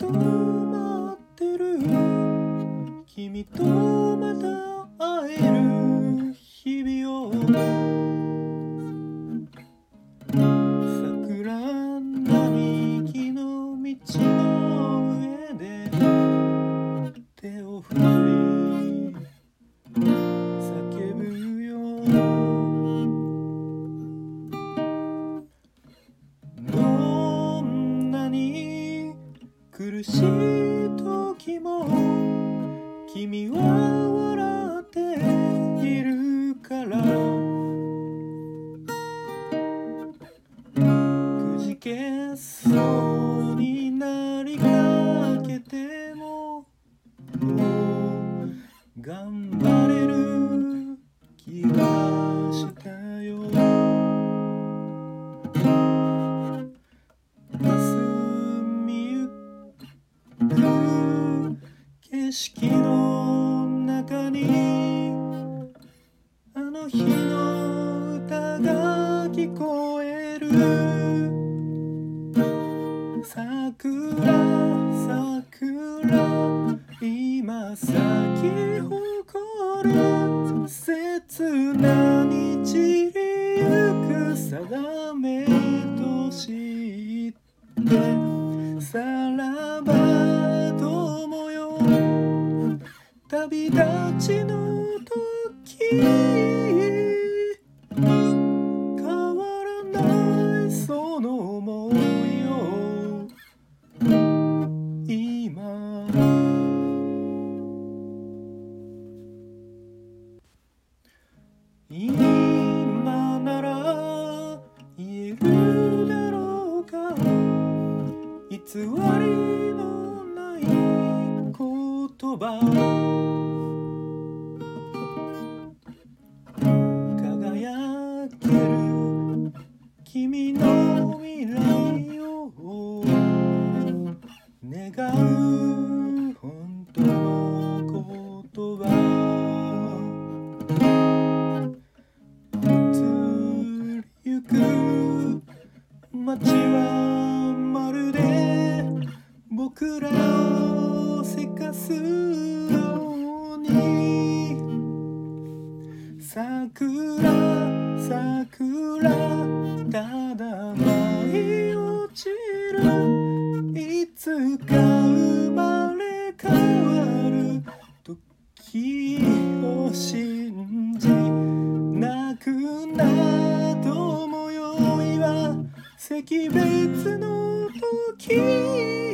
と待ってる。君とまた会える日々を。苦しい時も君は笑っているから。くじけそうになりかけてももう頑張景色の中にあの日の歌が聞こえる。桜桜今咲き誇る。切ない旅立ちの時変わらないその想いを。今。今なら言えるだろうか。偽りの葉輝ける君の未来を願う本当の言葉移りゆく。街はつか生まれ変わる時を信じ泣くな友よいは惜別の時